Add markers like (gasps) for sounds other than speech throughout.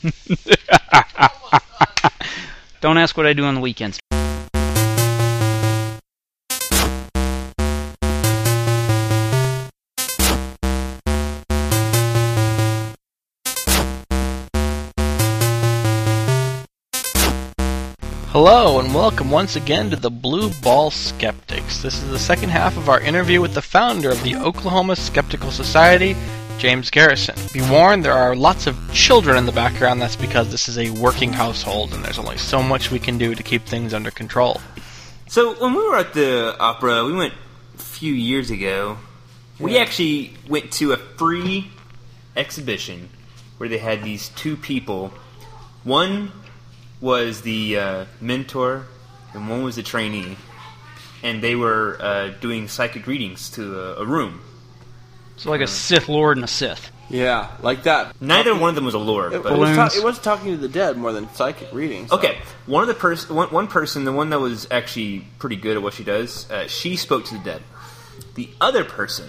(laughs) Don't ask what I do on the weekends. Hello, and welcome once again to the Blue Ball Skeptics. This is the second half of our interview with the founder of the Oklahoma Skeptical Society, James Garrison. Be warned, there are lots of children in the background. That's because this is a working household, and there's only so much we can do to keep things under control. So when we were at the opera, we went a few years ago. We actually went to a free exhibition where they had these two people. One was the uh, mentor, and one was the trainee, and they were uh, doing psychic readings to a, a room. It's like a Sith Lord and a Sith. Yeah, like that. Neither one of them was a lord. It, but it was, ta- it was talking to the dead more than psychic readings. so- Okay, one of the pers- one, one person, the one that was actually pretty good at what she does, uh, she spoke to the dead. The other person,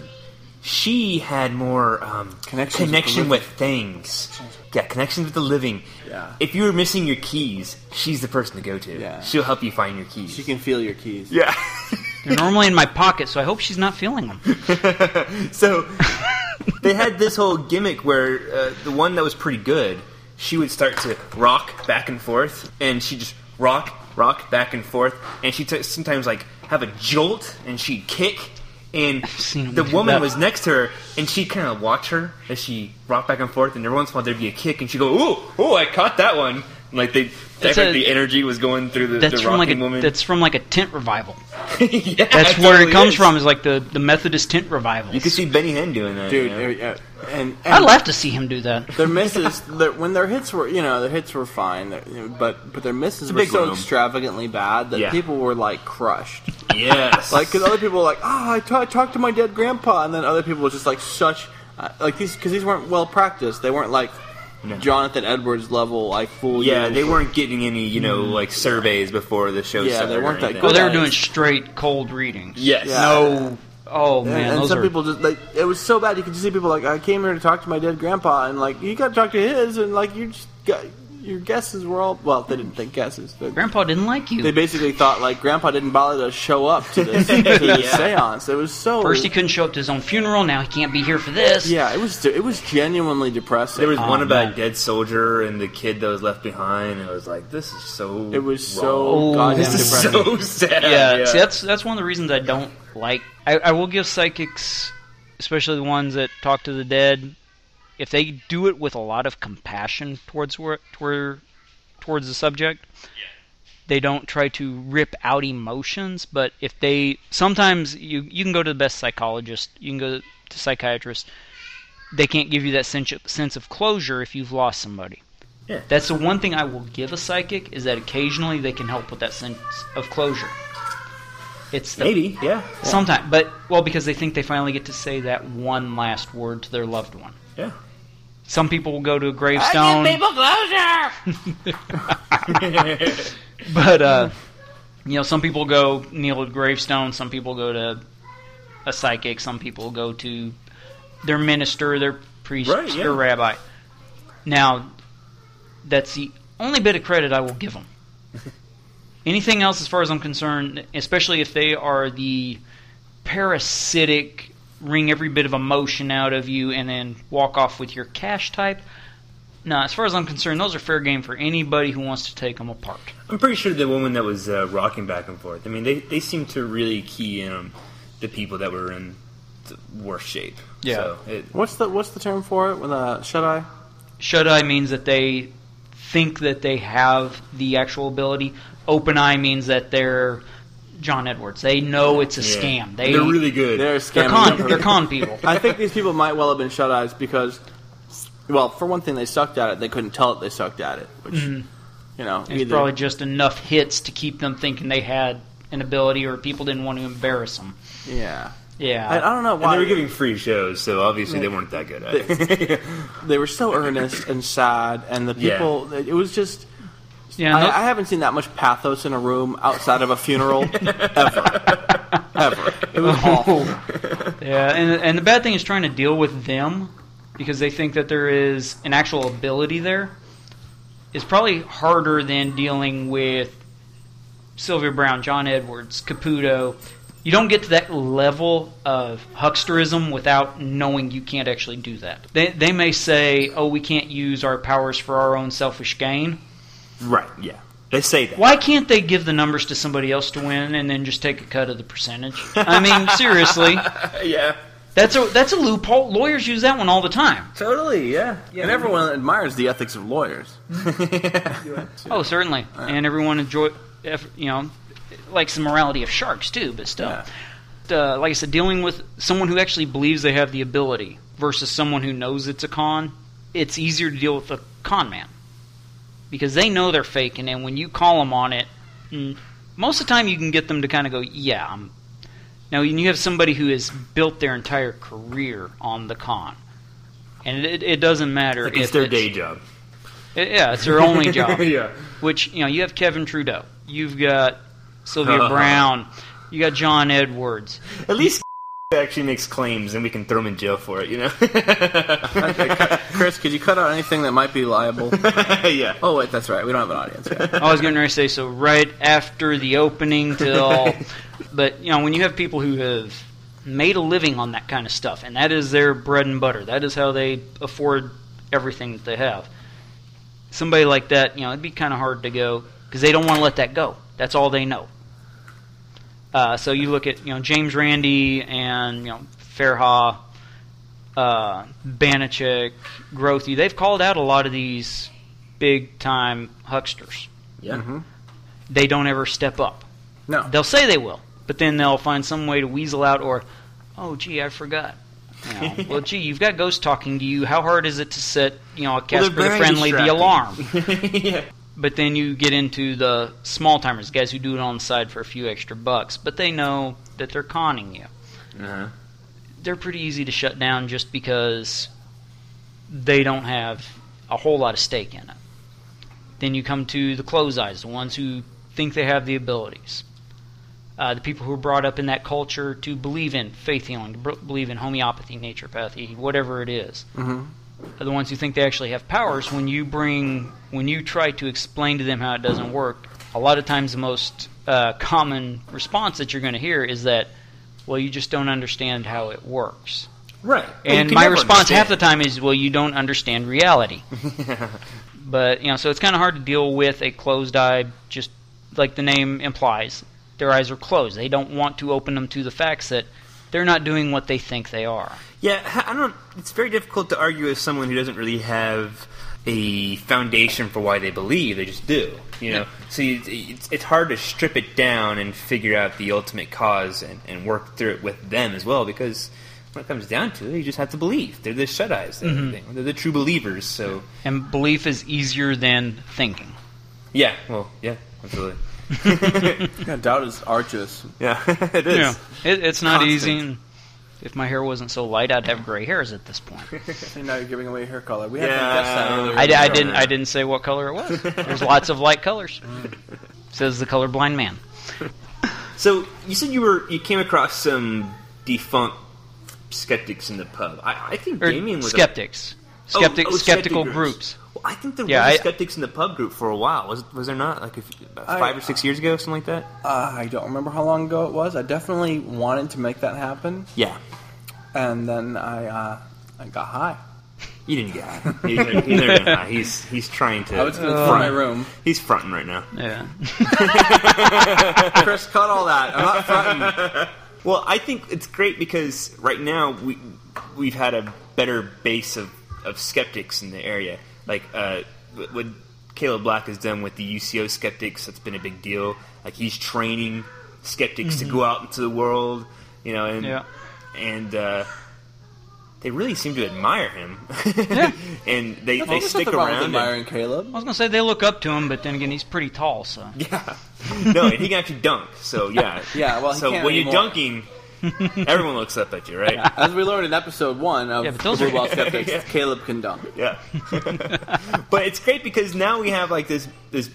she had more um, Connections with connection the with, things. Yeah, connections with the living. Yeah. If you were missing your keys, she's the person to go to. Yeah. She'll help you find your keys. She can feel your keys. yeah. (laughs) They're normally in my pocket, so I hope she's not feeling them. (laughs) so they had this whole gimmick where uh, the one that was pretty good, she would start to rock back and forth, and she just rock, rock back and forth, and she would sometimes like have a jolt, and she'd kick. And the woman was next to her, and she'd kind of watch her as she rocked back and forth. And every once in a while, there'd be a kick, and she'd go, "Ooh, ooh, I caught that one!" And, like they, That's like a- the energy was going through the, That's the from like a rocking woman. that's from like a tent revival. (laughs) yeah, That's where totally it comes is. from. Is like the the Methodist tent revival. You could see Benny Hinn doing that, Dude, you know? uh, yeah, and, and I'd love to see him do that. their (laughs) misses, their, when their hits were, you know, their hits were fine, they're- you know, but but their misses were so room. extravagantly bad that Yeah. people were like crushed. yes, (laughs) Like, because other people were like, oh, I ta- I talked to my dead grandpa, and then other people were just like such, uh, like these because these weren't well practiced. They weren't like Jonathan Edwards level, like full. Yeah, you. they weren't getting any, you know, hmm. like surveys before the show Yeah, started. they weren't that anything. good. Oh, they were doing straight cold readings. Yes. Yeah. No. Oh And, man, and those some are. people just like it was so bad. You could just see people like, I came here to talk to my dead grandpa, and like you got to talk to his, and like you just got your guesses were all well. They didn't think guesses. But Grandpa didn't like you. they basically thought like grandpa didn't bother to show up to this, to (laughs) this Yeah. seance. It was so First, he couldn't show up to his own funeral. Now he can't be here for this. yeah, it was it was genuinely depressing. There was Oh, one about man. a dead soldier and the kid that was left behind. It was like, this is so. it was so Oh, goddamn This is depressing. so sad. yeah, See, that's that's one of the reasons I don't like. I, I will give psychics, especially the ones that talk to the dead, if they do it with a lot of compassion towards where, toward, towards the subject. They don't try to rip out emotions, but if they sometimes you you can go to the best psychologist, you can go to psychiatrist. They can't give you that sense of, sense of closure if you've lost somebody. Yeah. That's the one thing I will give a psychic is that occasionally they can help with that sense of closure. It's the, Maybe, yeah. Sometimes, but well, because they think they finally get to say that one last word to their loved one. Yeah. Some people will go to a gravestone. (laughs) but uh, you know, some people go kneel at a gravestone. Some people go to a psychic. Some people go to their minister, their priest, Right, yeah. their rabbi. Now, that's the only bit of credit I will give them. (laughs) Anything else, as far as I'm concerned, especially if they are the parasitic, wring every bit of emotion out of you and then walk off with your cash type. No, as far as I'm concerned, those are fair game for anybody who wants to take them apart. I'm pretty sure the woman that was uh, rocking back and forth. I mean, they they seem to really key in on the people that were in the worst shape. Yeah. So it, What's the what's the term for it? When uh, shut eye? Shut eye means that they think that they have the actual ability. Open eye means that they're John Edwards. They know it's a yeah. scam. They, they're really good. They're they're con, they're con people. (laughs) I think these people might well have been shut eyes because, well, for one thing, they sucked at it. They couldn't tell it they sucked at it, which mm-hmm. you know, It's either- probably just enough hits to keep them thinking they had an ability, or people didn't want to embarrass them. yeah. Yeah, I, I don't know and why they were giving free shows, so obviously they weren't that good at it. (laughs) they were so earnest and sad, and the Yeah. people. It was just. Yeah. I, I haven't seen that much pathos in a room outside of a funeral ever. (laughs) ever. It was oh. awful. Yeah, and and the bad thing is trying to deal with them because they think that there is an actual ability there. is probably harder than dealing with Sylvia Browne, John Edwards, Caputo. You don't get to that level of hucksterism without knowing you can't actually do that. They, they may say, oh, we can't use our powers for our own selfish gain. Right. Yeah. They say that. Why can't they give the numbers to somebody else to win and then just take a cut of the percentage? I mean, (laughs) seriously, yeah. that's a that's a loophole. Lawyers use that one all the time. Totally. Yeah. yeah. And everyone admires the ethics of lawyers. (laughs) Oh, certainly, and everyone enjoy, you know, likes the morality of sharks too. But still, uh, like I said, dealing with someone who actually believes they have the ability versus someone who knows it's a con, it's easier to deal with a con man because they know they're faking, and when you call them on it, mm, most of the time you can get them to kind of go, "Yeah." I'm. Now, you have somebody who has built their entire career on the con, and it, it doesn't matter Like if it's their day job. yeah, it's their only (laughs) job. yeah. Which you know, you have Kevin Trudeau, you've got Sylvia Uh-huh. (laughs) Browne, you got John Edwards. At least actually makes claims, and we can throw him in jail for it. You know. (laughs) Okay, Chris, could you cut out anything that might be liable? (laughs) yeah. Oh wait, that's right. We don't have an audience yet. (laughs) I was getting ready to say so right after the opening till, but you know, when you have people who have made a living on that kind of stuff, and that is their bread and butter. That is how they afford everything that they have. Somebody like that, you know, it'd be kind of hard to go because they don't want to let that go. That's all they know. Uh, so you look at you know James Randi and you know Farha, uh, Banachek, Grothe. They've called out a lot of these big time hucksters. Yeah. Mm-hmm. They don't ever step up. No. They'll say they will, but then they'll find some way to weasel out or, oh gee, I forgot. You know, (laughs) well, gee, you've got ghosts talking to you. How hard is it to set, you know, a Well, Casper they're the very Friendly, the alarm? (laughs) yeah. But then you get into the small timers, guys who do it on the side for a few extra bucks, but they know that they're conning you. Uh-huh. They're pretty easy to shut down just because they don't have a whole lot of stake in it. Then you come to the close eyes, the ones who think they have the abilities. Uh, the people who are brought up in that culture to believe in faith healing, to believe in homeopathy, naturopathy, whatever it is Mm-hmm. Are the ones who think they actually have powers when you bring when you try to explain to them how it doesn't work a lot of times the most uh, common response that you're going to hear is that well you just don't understand how it works. Right. and my response half the time is well you don't understand reality. (laughs) But you know so it's kind of hard to deal with a closed eye just like the name implies. Their eyes are closed. They don't want to open them to the facts that they're not doing what they think they are Yeah, I don't. It's very difficult to argue with someone who doesn't really have a foundation for why they believe. They just do. You know, so you, it's, it's hard to strip it down and figure out the ultimate cause and, and work through it with them as well. Because when it comes down to it, you just have to believe. They're the shut eyes. They're, mm-hmm. everything. They're the true believers. So and belief is easier than thinking yeah, well, yeah, absolutely. (laughs) Yeah, doubt is arduous. Yeah, (laughs) it is. Yeah, it, it's not Constant. easy. If my hair wasn't so light, I'd have gray hairs at this point. (laughs) See, now you're giving away hair color. We Yeah. to guess that earlier. I, I didn't. I didn't say what color it was. There's lots of light colors. Mm. Says the colorblind man. So you said you were you came across some defunct skeptics in the pub. I, I think Or Damien was a- skeptics. Oh, oh Skeptic, oh, skeptical skeptic groups. Well, I think there Yeah, was I- skeptics in the pub group for a while. Was was there not? Like a few, about I- five or six years ago, something like that. Uh, I don't remember how long ago it was. I definitely wanted to make that happen, Yeah, and then I uh, I got high. you didn't get. It. He's, he's, high. he's he's trying to. I was in Uh, my room. He's fronting right now. Yeah. (laughs) Chris, cut all that. I'm not fronting. Well, I think it's great because right now we we've had a better base of, of skeptics in the area. Like uh, what- what Caleb Black has done with the UCO skeptics, that's been a big deal. Like he's training skeptics to go out into the world, you know, and Yeah. and uh, they really seem to admire him, (laughs) and they they stick nothing wrong with around. and- admiring Caleb. I was gonna say they look up to him, but then again, he's pretty tall. So Yeah. (laughs) No, and he can actually dunk. So yeah. (laughs) Yeah, well, he so can't when anymore. you're dunking, (laughs) everyone looks up at you, right? As we learned in episode one of Yeah, but those Blue are- Ball (laughs) Skeptics, Yeah. Caleb can dunk. Yeah. (laughs) but it's great because now we have like this this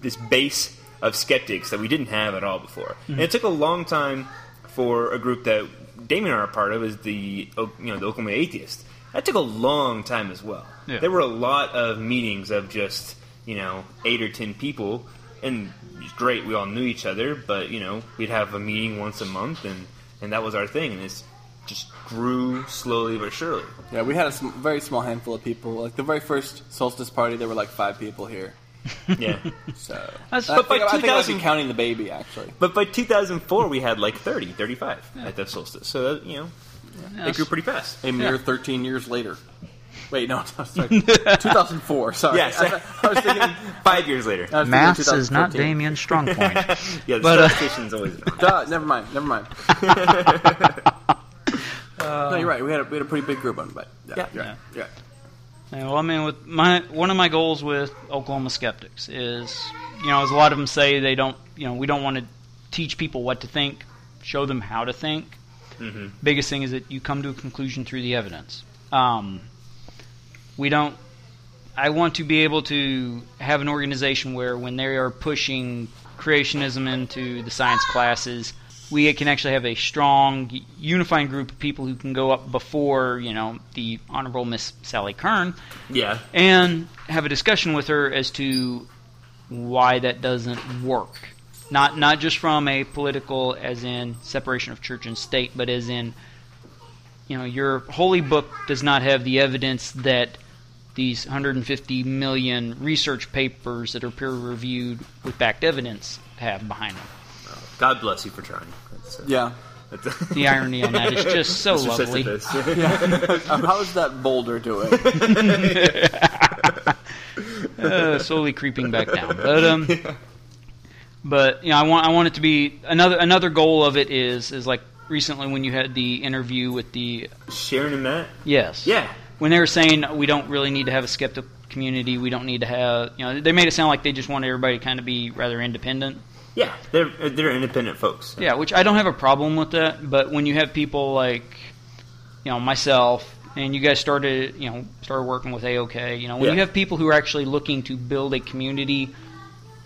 this base of skeptics that we didn't have at all before. And mm-hmm. it took a long time for a group that Damien and I are part of is the you know the Oklahoma Atheist. That took a long time as well. Yeah. There were a lot of meetings of just you know, eight or ten people, and it was great. We all knew each other, but you know, we'd have a meeting once a month, and and that was our thing, and it's just grew slowly but surely. Yeah, we had a sm- very small handful of people. Like the very first solstice party, there were like five people here. (laughs) Yeah. So, That's- I but by think, I think I might 2000 counting the baby actually. But by 2004, we had like 30, 35 at that solstice. So, that, you know, it grew pretty fast. A mere 13 years later. Wait, no, (laughs) no sorry. 2004. Sorry. Yes. (laughs) I, I was thinking. Five years later. I Maths is not Damien's strong point. (laughs) Yeah, the But, uh, statistician's always been. Duh, never mind. Never mind. no, you're right. We had a, we had a pretty big group on, but yeah, Yeah. you're right. Yeah. Yeah, well, I mean, with my one of my goals with Oklahoma skeptics is, you know, as a lot of them say, they don't, you know, we don't want to teach people what to think, show them how to think. Mhm. Biggest thing is that you come to a conclusion through the evidence. Um, we don't. I want to be able to have an organization where, when they are pushing creationism into the science classes, we can actually have a strong, unifying group of people who can go up before, you know, the Honorable Miss Sally Kern Yeah. and have a discussion with her as to why that doesn't work. Not not just from a political, as in separation of church and state, but as in, you know, your holy book does not have the evidence that these 150 million research papers that are peer reviewed with backed evidence have behind them. God bless you for trying. That's, uh, Yeah. That's, The irony on that is (laughs) just so Mr. lovely. Sisyphus. (laughs) Um, how is that boulder doing? (laughs) uh, slowly creeping back down. But um, but you know, I want I want it to be another another goal of it is is like recently when you had the interview with the Sharon and Matt? yes Yeah. When they were saying we don't really need to have a skeptical community we don't need to have you know they made it sound like they just wanted everybody to kind of be rather independent Yeah. They're, they're independent folks. yeah which I don't have a problem with that but when you have people like you know myself and you guys started you know started working with AOK you know when Yeah. you have people who are actually looking to build a community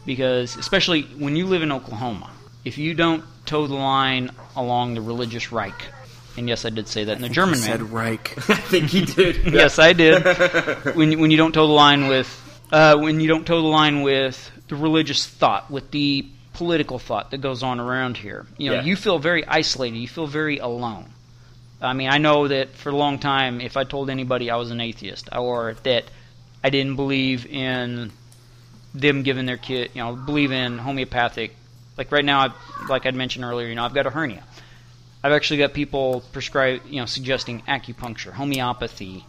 because especially when you live in Oklahoma if you don't toe the line along the religious Reich and yes I did say that in the German said man Reich. (laughs) I think he did. (laughs) yes I did (laughs) when when you don't toe the line with uh, when you don't toe the line with the religious thought with the political thought that goes on around here you know Yeah. you feel very isolated you feel very alone I mean I know that for a long time if I told anybody I was an atheist or that I didn't believe in them giving their kid you know believe in homeopathic like right now I, like I'd mentioned earlier you know I've got a hernia I've actually got people prescribe, you know, suggesting acupuncture, homeopathy,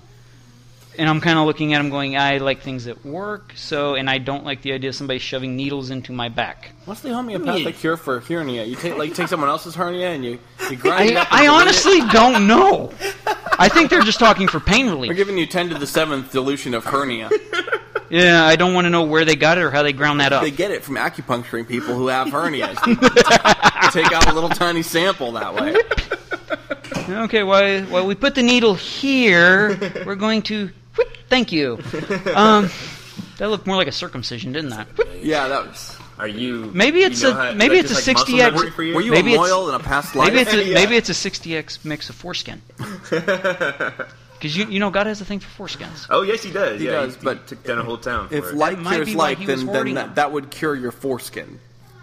and I'm kind of looking at them, going, I like things that work, so, and I don't like the idea of somebody shoving needles into my back. What's the homeopathic Yeah. cure for hernia? You take like take someone else's hernia and you, you grind it I, up. I dilute it? honestly don't know. I think they're just talking for pain relief. We're giving you ten to the seventh dilution of hernia. (laughs) Yeah, I don't want to know where they got it or how they ground that up. They get it from acupuncturing people who have hernias. (laughs) take out a little tiny sample that way. Okay, while, while we put the needle here, we're going to. whoop, Thank you. Um, that looked more like a circumcision, didn't that? Whoop. Yeah, that was. Are you? Maybe you it's know a- how- maybe it's a just, like, 60X for you? Were you Maybe a it's- moil in a past life? Maybe it's a, (laughs) Yeah. maybe it's a 60x mix of foreskin. (laughs) Because you you know God has a thing for foreskins. Oh yes, he does. He yeah, does, he, but he took down a whole town. For If it. like That might cures be why like, he was then, then them. that, that would cure your foreskin.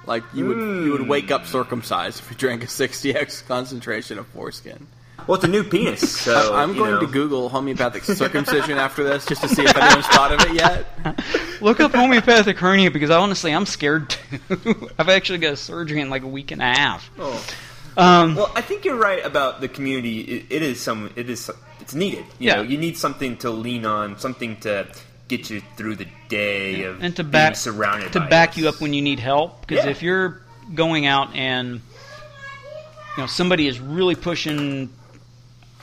Like you would you would wake up circumcised if you drank a 60x concentration of foreskin. well, it's a new penis. (laughs) So I'm you going know. to Google homeopathic (laughs) circumcision after this just to see if anyone's thought of it yet. (laughs) Look up homeopathic hernia because honestly I'm scared too. I've actually got a surgery in like a week and a half. Oh. Um, Well, I think you're right about the community. It, it is some. It is. It's needed. You Yeah. know, you need something to lean on, something to get you through the day of and to being back surrounded to back us. you up when you need help. Because Yeah. if you're going out and you know somebody is really pushing,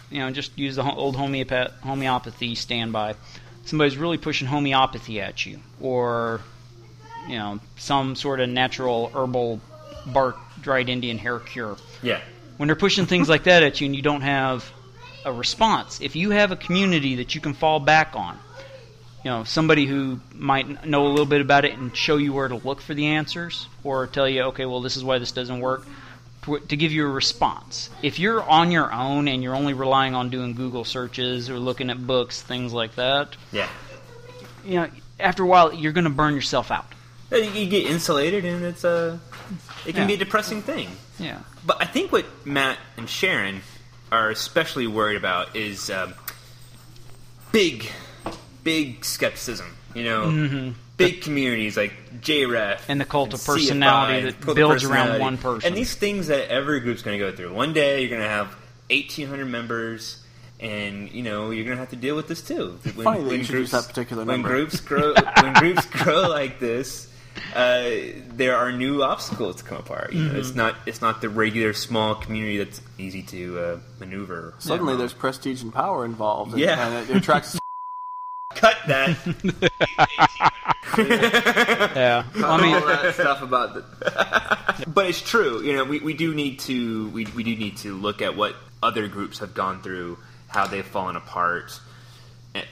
you know, just use the old homeopath homeopathy standby. Somebody's really pushing homeopathy at you, or you know, some sort of natural herbal bark dried Indian hair cure. Yeah. When they're pushing things like that at you and you don't have a response, if you have a community that you can fall back on, you know, somebody who might know a little bit about it and show you where to look for the answers, or tell you, okay, well, this is why this doesn't work, to, give you a response. If you're on your own and you're only relying on doing Google searches or looking at books, things like that, Yeah. you know, after a while you're going to burn yourself out. You, you get insulated, and it's a it can Yeah. be a depressing thing. Yeah. But I think what Matt and Sharon are especially worried about is um, big, big skepticism. You know, big communities like JREF And the cult of CFI, personality that cult of builds around one person. And these things that every group's going to go through. One day you're going to have 1,800 members. And you know you're gonna have to deal with this too. When, Funny that you should use that particular number. when groups grow, (laughs) when groups grow like this, uh, there are new obstacles to come apart. You know, Mm-hmm. it's not it's not the regular small community that's easy to uh, maneuver. Suddenly, there's prestige and power involved. And, Yeah. and it attracts (laughs) (laughs) cut that. (laughs) Yeah. I mean, all that stuff about the. but it's true. You know, we, we do need to we, we do need to look at what other groups have gone through, how they've fallen apart, eh,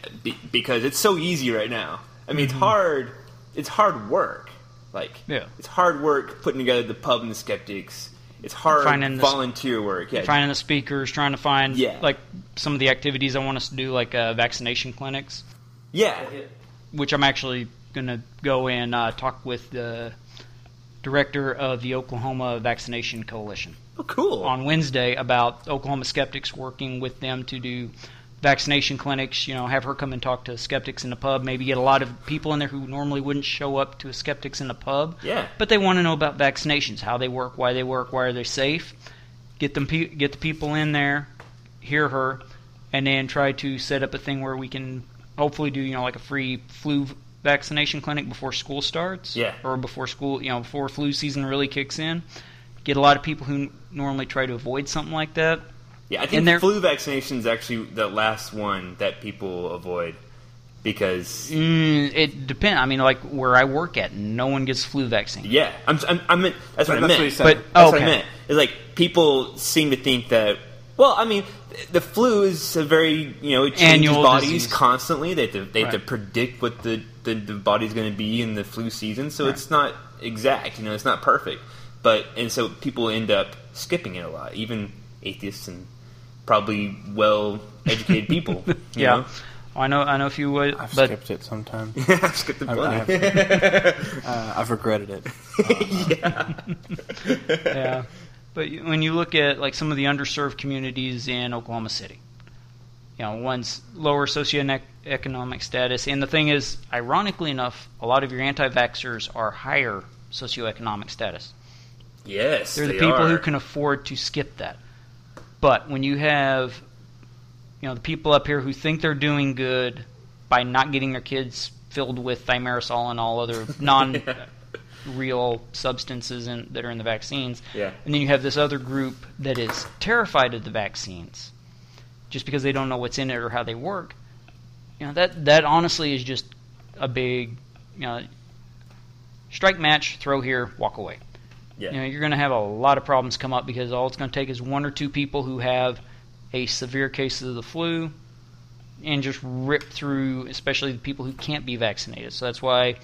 because it's so easy right now. I mean, it's hard. It's hard work. Like, Yeah. it's hard work putting together the pub and the skeptics. It's hard Finding the- volunteer work. Yeah, finding the speakers, trying to find Yeah. like some of the activities I want us to do, like uh, vaccination clinics, yeah, which I'm actually going to go and uh, talk with the director of the Oklahoma Vaccination Coalition oh, cool. on Wednesday about Oklahoma skeptics working with them to do vaccination clinics. You know, have her come and talk to skeptics in the pub. Maybe get a lot of people in there who normally wouldn't show up to a skeptics in the pub. Yeah. but they want to know about vaccinations, how they work, why they work, why are they safe. Get them, pe- get the people in there, hear her, and then try to set up a thing where we can hopefully do you know like a free flu vaccination clinic before school starts. Yeah. or before school, you know, before flu season really kicks in. Get a lot of people who normally try to avoid something like that. Yeah, I think they're- flu vaccination is actually the last one that people avoid because Mm, it depends. I mean, like where I work at, no one gets flu vaccine. yeah, I'm, I'm, I meant that's what I That's meant. what said. But That's oh, what I okay. meant. It's like people seem to think that. Well, I mean, the flu is a very you know it changes Annual bodies disease. constantly. They have to they have to predict what the, the, the body's going to be in the flu season, so it's not exact. You know, it's not perfect. But and so people end up skipping it a lot, even atheists and probably well educated people. (laughs) you Yeah, know? I know. I know if you would, I've but skipped it sometimes. (laughs) skip the I, I plenty. have, uh, I've regretted it. (laughs) yeah. yeah. But when you look at like some of the underserved communities in Oklahoma City, you know, one's lower socioeconomic status, and the thing is, ironically enough, a lot of your anti-vaxxers are higher socioeconomic status. Yes, They're the they people are. who can afford to skip that. But when you have, you know, the people up here who think they're doing good by not getting their kids filled with thimerosal and all other (laughs) non-real substances in, that are in the vaccines, Yeah. and then you have this other group that is terrified of the vaccines, just because they don't know what's in it or how they work. You know that that honestly is just a big, you know, strike match, throw here, walk away Yeah. you know, you're going to have a lot of problems come up because all it's going to take is one or two people who have a severe case of the flu and just rip through, especially the people who can't be vaccinated. So that's why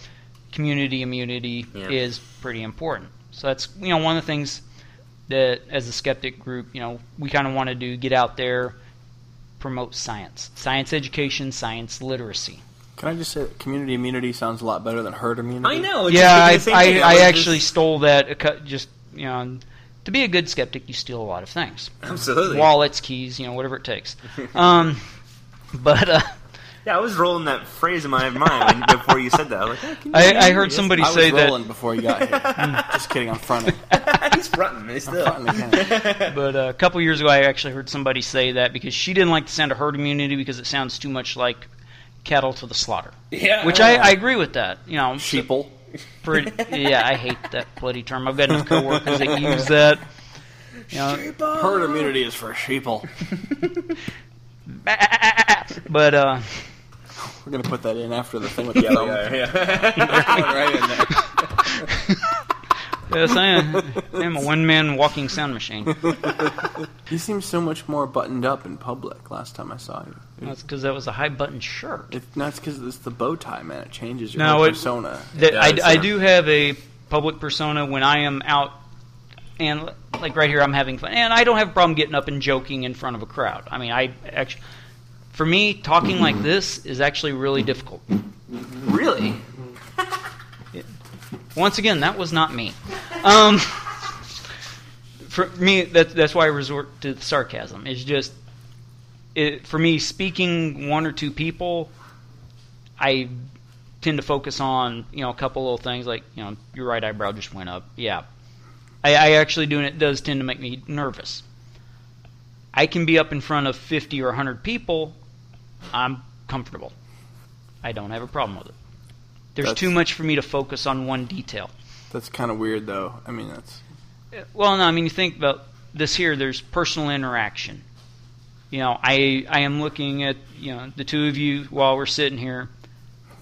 community immunity Yeah. is pretty important. So that's you know one of the things that as a skeptic group, you know, we kind of want to do get out there, promote science, science education, science literacy. Can I just say that community immunity sounds a lot better than herd immunity? I know. it's yeah, I, same. I, I actually just- stole that. a Just you know, to be a good skeptic, you steal a lot of things. absolutely. Wallets, keys, you know, whatever it takes. Um, (laughs) but uh, Yeah, I was rolling that phrase in my mind when- before you said that. I was like, I, I heard Yes. somebody I was say rolling that. before you got here. (laughs) just kidding. I'm fronting. (laughs) He's fronting me still. fronting again. But uh, a couple years ago, I actually heard somebody say that because she didn't like the sound of herd immunity because it sounds too much like cattle to the slaughter. Yeah. Which I, I agree with that. You know, Sheeple. pretty, yeah, I hate that bloody term. I've got enough coworkers that use that. You know, Herd immunity is for sheeple. (laughs) but uh, We're gonna put that in after the thing with the (laughs) Yeah, thumb. yeah. (laughs) right in there. Yes, I am, I am a one-man walking sound machine. You seem so much more buttoned up in public. Last time I saw you, That's because that was a high-button shirt. it, no, because it's the bow tie, man. It changes your No, whole it- persona. That Yeah, I, I do have a public persona when I am out, and like right here, I'm having fun, and I don't have a problem getting up and joking in front of a crowd. I mean, I actually, for me, talking like mm-hmm. this is actually really difficult Really? Once again, that was not me. Um, for me, that, that's why I resort to sarcasm. It's just, it, for me, speaking one or two people, I tend to focus on you know a couple little things like you know your right eyebrow just went up. Yeah, I, I actually doing it does tend to make me nervous. I can be up in front of 50 or 100 people. I'm comfortable. I don't have a problem with it. There's That's- too much for me to focus on one detail. That's kind of weird, though. I mean, that's Well, no, I mean, you think about this here. There's personal interaction. You know, I I am looking at you know the two of you while we're sitting here,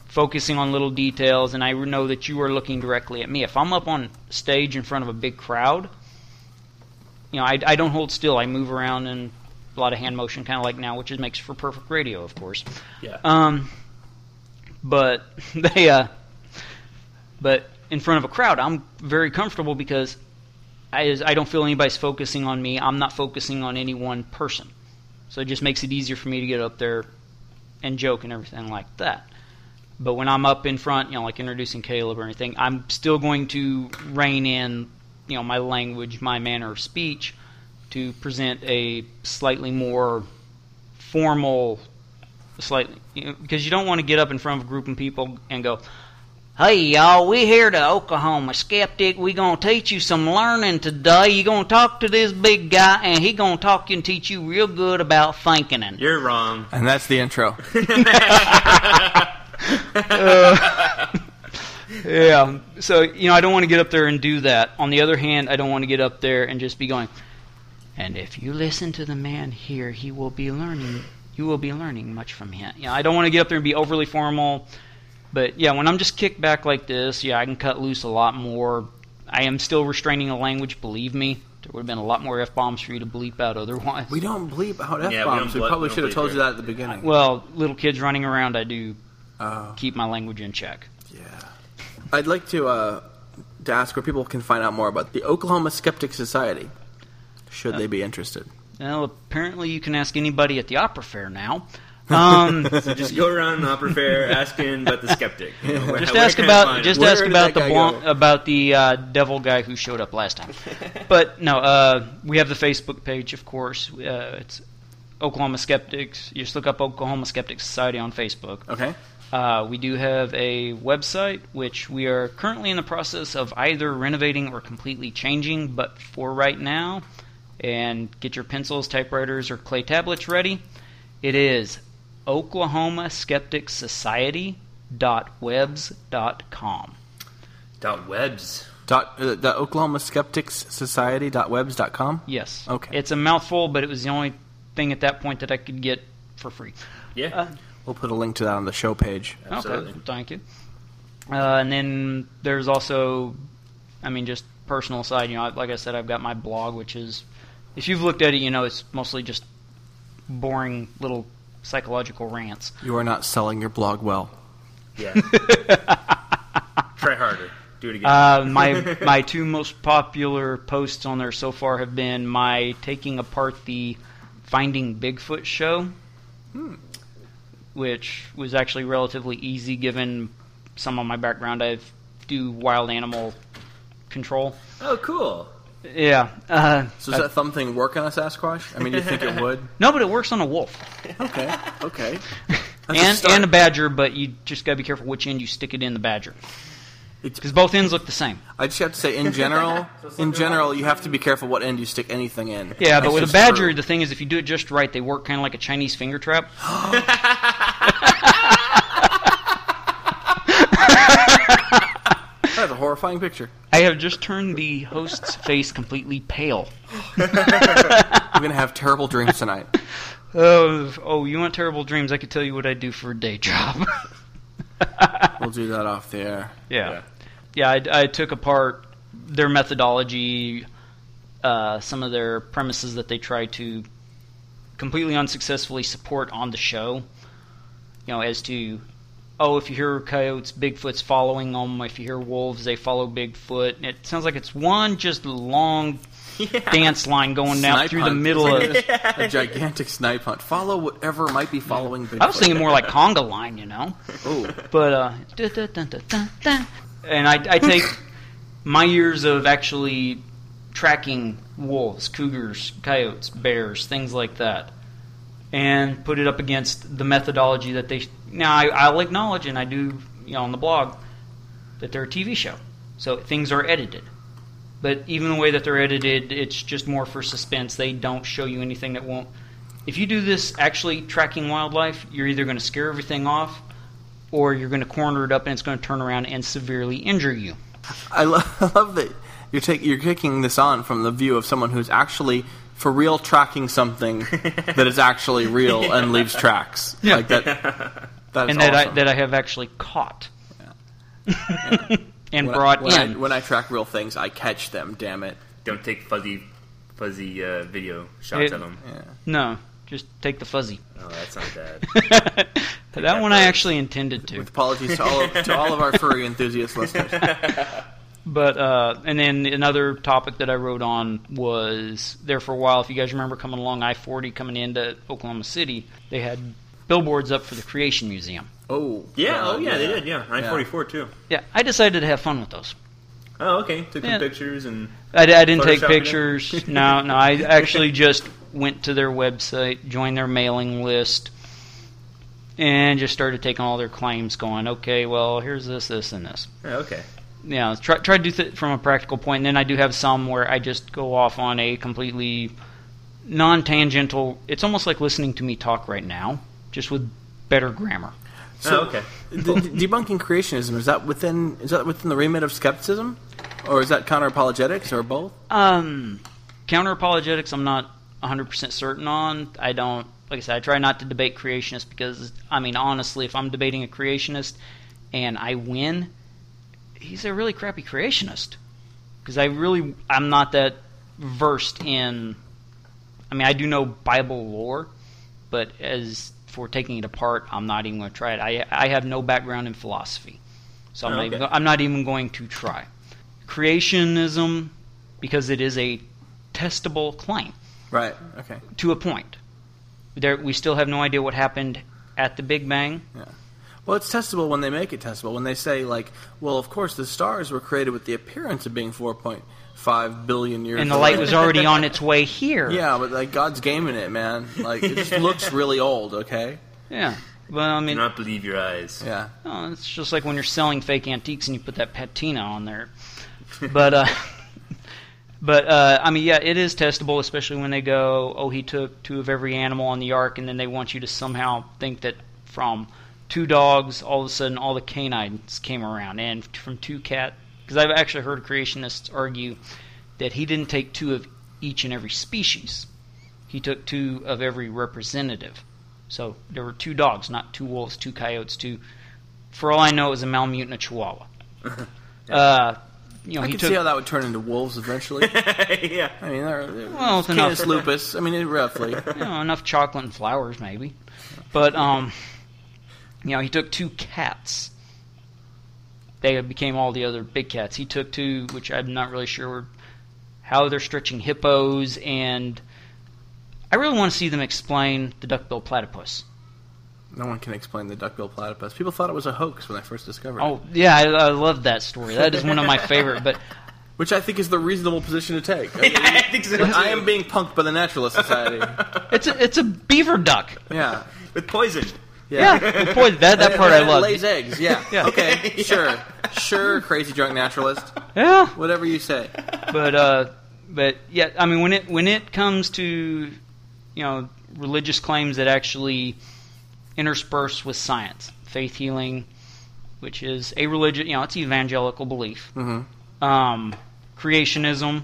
focusing on little details, and I know that you are looking directly at me. If I'm up on stage in front of a big crowd, you know, I, I don't hold still. I move around and a lot of hand motion, kind of like now, which is, makes for perfect radio, of course. Yeah. Um, but (laughs) they, uh, but in front of a crowd, I'm very comfortable because I, I don't feel anybody's focusing on me. I'm not focusing on any one person, so it just makes it easier for me to get up there and joke and everything like that. But when I'm up in front, you know, like introducing Caleb or anything, I'm still going to rein in, you know, my language, my manner of speech, to present a slightly more formal slightly you know, because you don't want to get up in front of a group of people and go, "Hey y'all, we here to Oklahoma Skeptic. We gonna teach you some learning today. You gonna talk to this big guy, and he gonna talk you and teach you real good about thinking." And You're wrong. and that's the intro. (laughs) Uh, (laughs) yeah, so you know, I don't want to get up there and do that. On the other hand, I don't want to get up there and just be going. And if you listen to the man here, he will be learning. You will be learning much from him. Yeah, I don't want to get up there and be overly formal. But yeah, when I'm just kicked back like this, yeah, I can cut loose a lot more. I am still restraining the language. Believe me, there would have been a lot more f bombs for you to bleep out otherwise. We don't bleep out f Yeah, we bombs. we, probably we should have told bleep you that at the beginning. Well, little kids running around, I do Uh, keep my language in check. yeah. I'd like to uh, to ask where people can find out more about the Oklahoma Skeptic Society. Should they be interested? Well, apparently you can ask anybody at the opera fair now. Um, (laughs) So just go around an opera fair asking about the skeptic. You know, where- just where ask about just? Where ask about the guy blonde, about the uh, devil guy who showed up last time. (laughs) but no, uh, we have the Facebook page, of course. Uh, it's Oklahoma Skeptics. You just look up Oklahoma Skeptic Society on Facebook. Okay. Uh, we do have a website which we are currently in the process of either renovating or completely changing. But for right now, and get your pencils, typewriters, or clay tablets ready. It is Oklahoma Skeptic Society webs.com. Dot webs. Dot, uh, the Oklahoma Skeptics Society dot webs dot com. Yes. Okay. It's a mouthful, but it was the only thing at that point that I could get for free. Yeah. Uh, We'll put a link to that on the show page. Absolutely. Okay, thank you. Uh, and then there's also, I mean, just personal side. You know, like I said, I've got my blog, which is, if you've looked at it, you know, it's mostly just boring little psychological rants. You are not selling your blog well. Yeah. (laughs) Try harder. Do it again. Uh, my my two most popular posts on there so far have been my taking apart the Finding Bigfoot show, which was actually relatively easy given some of my background. I do wild animal control. oh, cool. Yeah. Uh, So does that thumb thing work on a Sasquatch? I mean, do you think it would? (laughs) no, but it works on a wolf (laughs) Okay. Okay. That's a and start. and a badger, but you just gotta be careful which end you stick it in the badger because both ends look the same. I just have to say, in general, (laughs) in general, you have to be careful what end you stick anything in. Yeah, but That's with a badger, true. the thing is, if you do it just right, they work kind of like a Chinese finger trap. (gasps) that's a horrifying picture. I have just turned the host's face completely pale. (laughs) I'm gonna have terrible dreams tonight. (laughs) Oh, oh, you want terrible dreams? I could tell you what I do for a day job. (laughs) We'll do that off the air. yeah, yeah. I, I took apart their methodology, uh, some of their premises that they try to completely unsuccessfully support on the show. You know, as to oh, if you hear coyotes, Bigfoot's following them. If you hear wolves, they follow Bigfoot. It sounds like it's one just long (laughs) dance line going down Snipe through the middle It's of. (laughs) a, a gigantic snipe hunt. Follow whatever might be following Bigfoot. I was thinking more like conga line, you know. Oh, But uh, dun, dun, dun. and I, I take my years of actually tracking wolves, cougars, coyotes, bears, things like that, and put it up against the methodology that they. Now I, I'll acknowledge, and I do, you know, on the blog, that they're a TV show, so things are edited. But even the way that they're edited, it's just more for suspense. They don't show you anything that won't. If you do this actually tracking wildlife, you're either going to scare everything off, or you're going to corner it up and it's going to turn around and severely injure you. I, (laughs) I love that you're taking you're taking this on from the view of someone who's actually for real tracking something (laughs) that is actually real and leaves tracks. Yeah. Like that. (laughs) That is and that I that I have actually caught and when brought I, when in. I, when I track real things, I catch them. Damn it. Don't take fuzzy, fuzzy uh, video shots It- of them. Yeah. no, just take the fuzzy. Oh, that's not bad. (laughs) that one I actually intended to. With apologies to all of, to all of our furry enthusiast listeners. But uh, and then another topic that I wrote on was there for a while. If you guys remember coming along I forty coming into Oklahoma City, they had billboards up for the Creation Museum. Oh. Yeah. God, oh, yeah, they did. Yeah, nine forty four too. Yeah, I decided to have fun with those. Oh, okay. Took Yeah. some pictures and I, I didn't take pictures. (laughs) no, no. I actually just went to their website, joined their mailing list, and just started taking all their claims. Going, okay, well, here's this, this, and this. oh, okay. Yeah, try try to do it from a practical point. And then I do have some where I just go off on a completely non-tangential. It's almost like listening to me talk right now, just with better grammar. oh, okay. De- de- debunking creationism is that within is that within the remit of skepticism, or is that counter apologetics, or both? Um, counter apologetics, I'm not 100% certain on. I don't, like I said, I try not to debate creationists because, I mean, honestly, if I'm debating a creationist and I win, he's a really crappy creationist. Because I really, I'm not that versed in, I mean, I do know Bible lore, but as for taking it apart, I'm not even going to try it. I, I have no background in philosophy. So I'm, Oh, not even, I'm not even going to try. Creationism, because it is a testable claim Right. Okay. to a point. There, we still have no idea what happened at the Big Bang. Well, it's testable when they make it testable. When they say, like, well, of course, the stars were created with the appearance of being 4.5 billion years old. And the old. light was already on (laughs) its way here. Yeah, but, like, God's gaming it, man. Like, it just (laughs) looks really old, okay? Yeah. Well, I mean, Do mean, not believe your eyes. Yeah. oh, it's just like when you're selling fake antiques and you put that patina on there. But, uh, (laughs) but uh, I mean, yeah, it is testable, especially when they go, oh, he took two of every animal on the ark, and then they want you to somehow think that from two dogs, all of a sudden, all the canines came around, and from two cat. Because I've actually heard creationists argue that he didn't take two of each and every species. He took two of every representative. So there were two dogs, not two wolves, two coyotes, two. For all I know, it was a Malamute and a Chihuahua. (laughs) uh, you know, I he can took see how that would turn into wolves eventually. (laughs) yeah. I mean, they're, they're Well, it's Canis enough. lupus. I mean, roughly. (laughs) you know, enough chocolate and flowers, maybe. But um, you know, he took two cats. They became all the other big cats. He took two, which I'm not really sure how they're stretching hippos, and I really want to see them explain the duckbill platypus. No one can explain the duckbill platypus. People thought it was a hoax when I first discovered oh, it. Oh yeah, I, I love that story. That is one of my (laughs) favorite. But Which I think is the reasonable position to take. (laughs) I, mean, I think so. I am being punked by the Naturalist Society. it's a it's a beaver duck. Yeah. with poison. Yeah, the point- that that part I love. lays eggs, yeah. (laughs) Yeah. Okay, (laughs) sure. Sure, crazy drunk naturalist. Yeah, Whatever you say. but uh, but yeah, I mean when it when it comes to you know religious claims that actually intersperse with science, faith healing, which is a religion, you know, it's evangelical belief. Mhm. Um, creationism.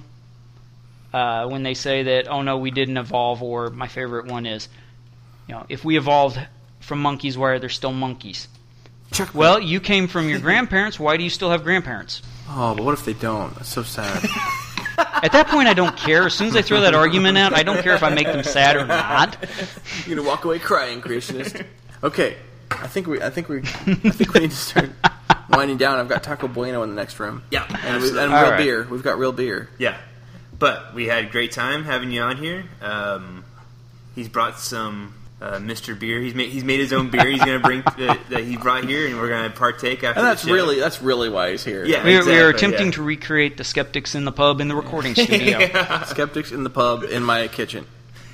Uh, when they say that, oh no, we didn't evolve, or my favorite one is, you know, if we evolved from monkeys, why are there still monkeys? Check Well, you came from your grandparents. Why do you still have grandparents? Oh, but what if they don't? That's so sad. At that point, I don't care. As soon as I throw that argument out, I don't care if I make them sad or not. You're gonna walk away crying, creationist. Okay, I think we, I think we, I think we need to start winding down. I've got Taco Bueno in the next room. Yeah. and, we, and real right. beer. We've got real beer. Yeah. But we had a great time having you on here. Um, he's brought some uh, Mr. Beer. He's made he's made his own beer. He's going to bring (laughs) that he brought here, and we're going to partake after. And that's the show. really that's really why he's here. Yeah. We, are- we are attempting yeah. to recreate the skeptics in the pub in the recording (laughs) studio. Skeptics in the pub in my kitchen.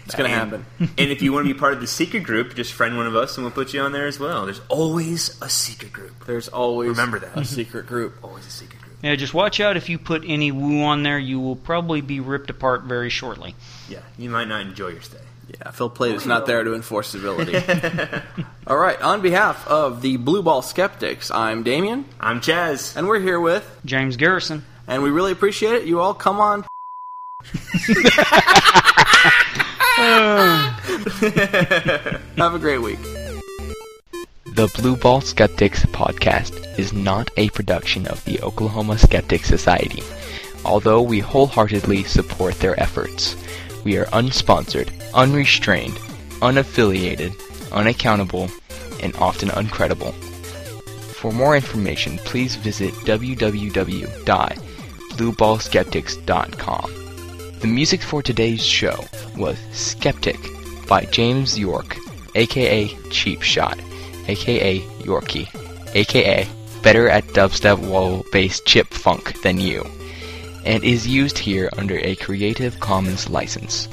It's gonna happen. and if you want to be part of the secret group, just friend one of us, and we'll put you on there as well. There's always a secret group. There's always Remember that. a secret group. Always a secret group. Yeah, just watch out if you put any woo on there, you will probably be ripped apart very shortly. Yeah, you might not enjoy your stay. Yeah, Phil Plait is not there to enforce civility. (laughs) All right, on behalf of the Blue Ball Skeptics, I'm Damien, I'm Chaz. and we're here with, James Garrison. and we really appreciate it. You all come on. (laughs) (laughs) Have a great week. The Blue Ball Skeptics podcast is not a production of the Oklahoma Skeptic Society, although we wholeheartedly support their efforts. We are unsponsored, unrestrained, unaffiliated, unaccountable, and often uncredible. For more information, please visit www.blueballskeptics.com. The music for today's show was Skeptic by James York, aka Cheap Shot, aka Yorkie, aka better at dubstep wall based chip funk than you, and is used here under a Creative Commons license.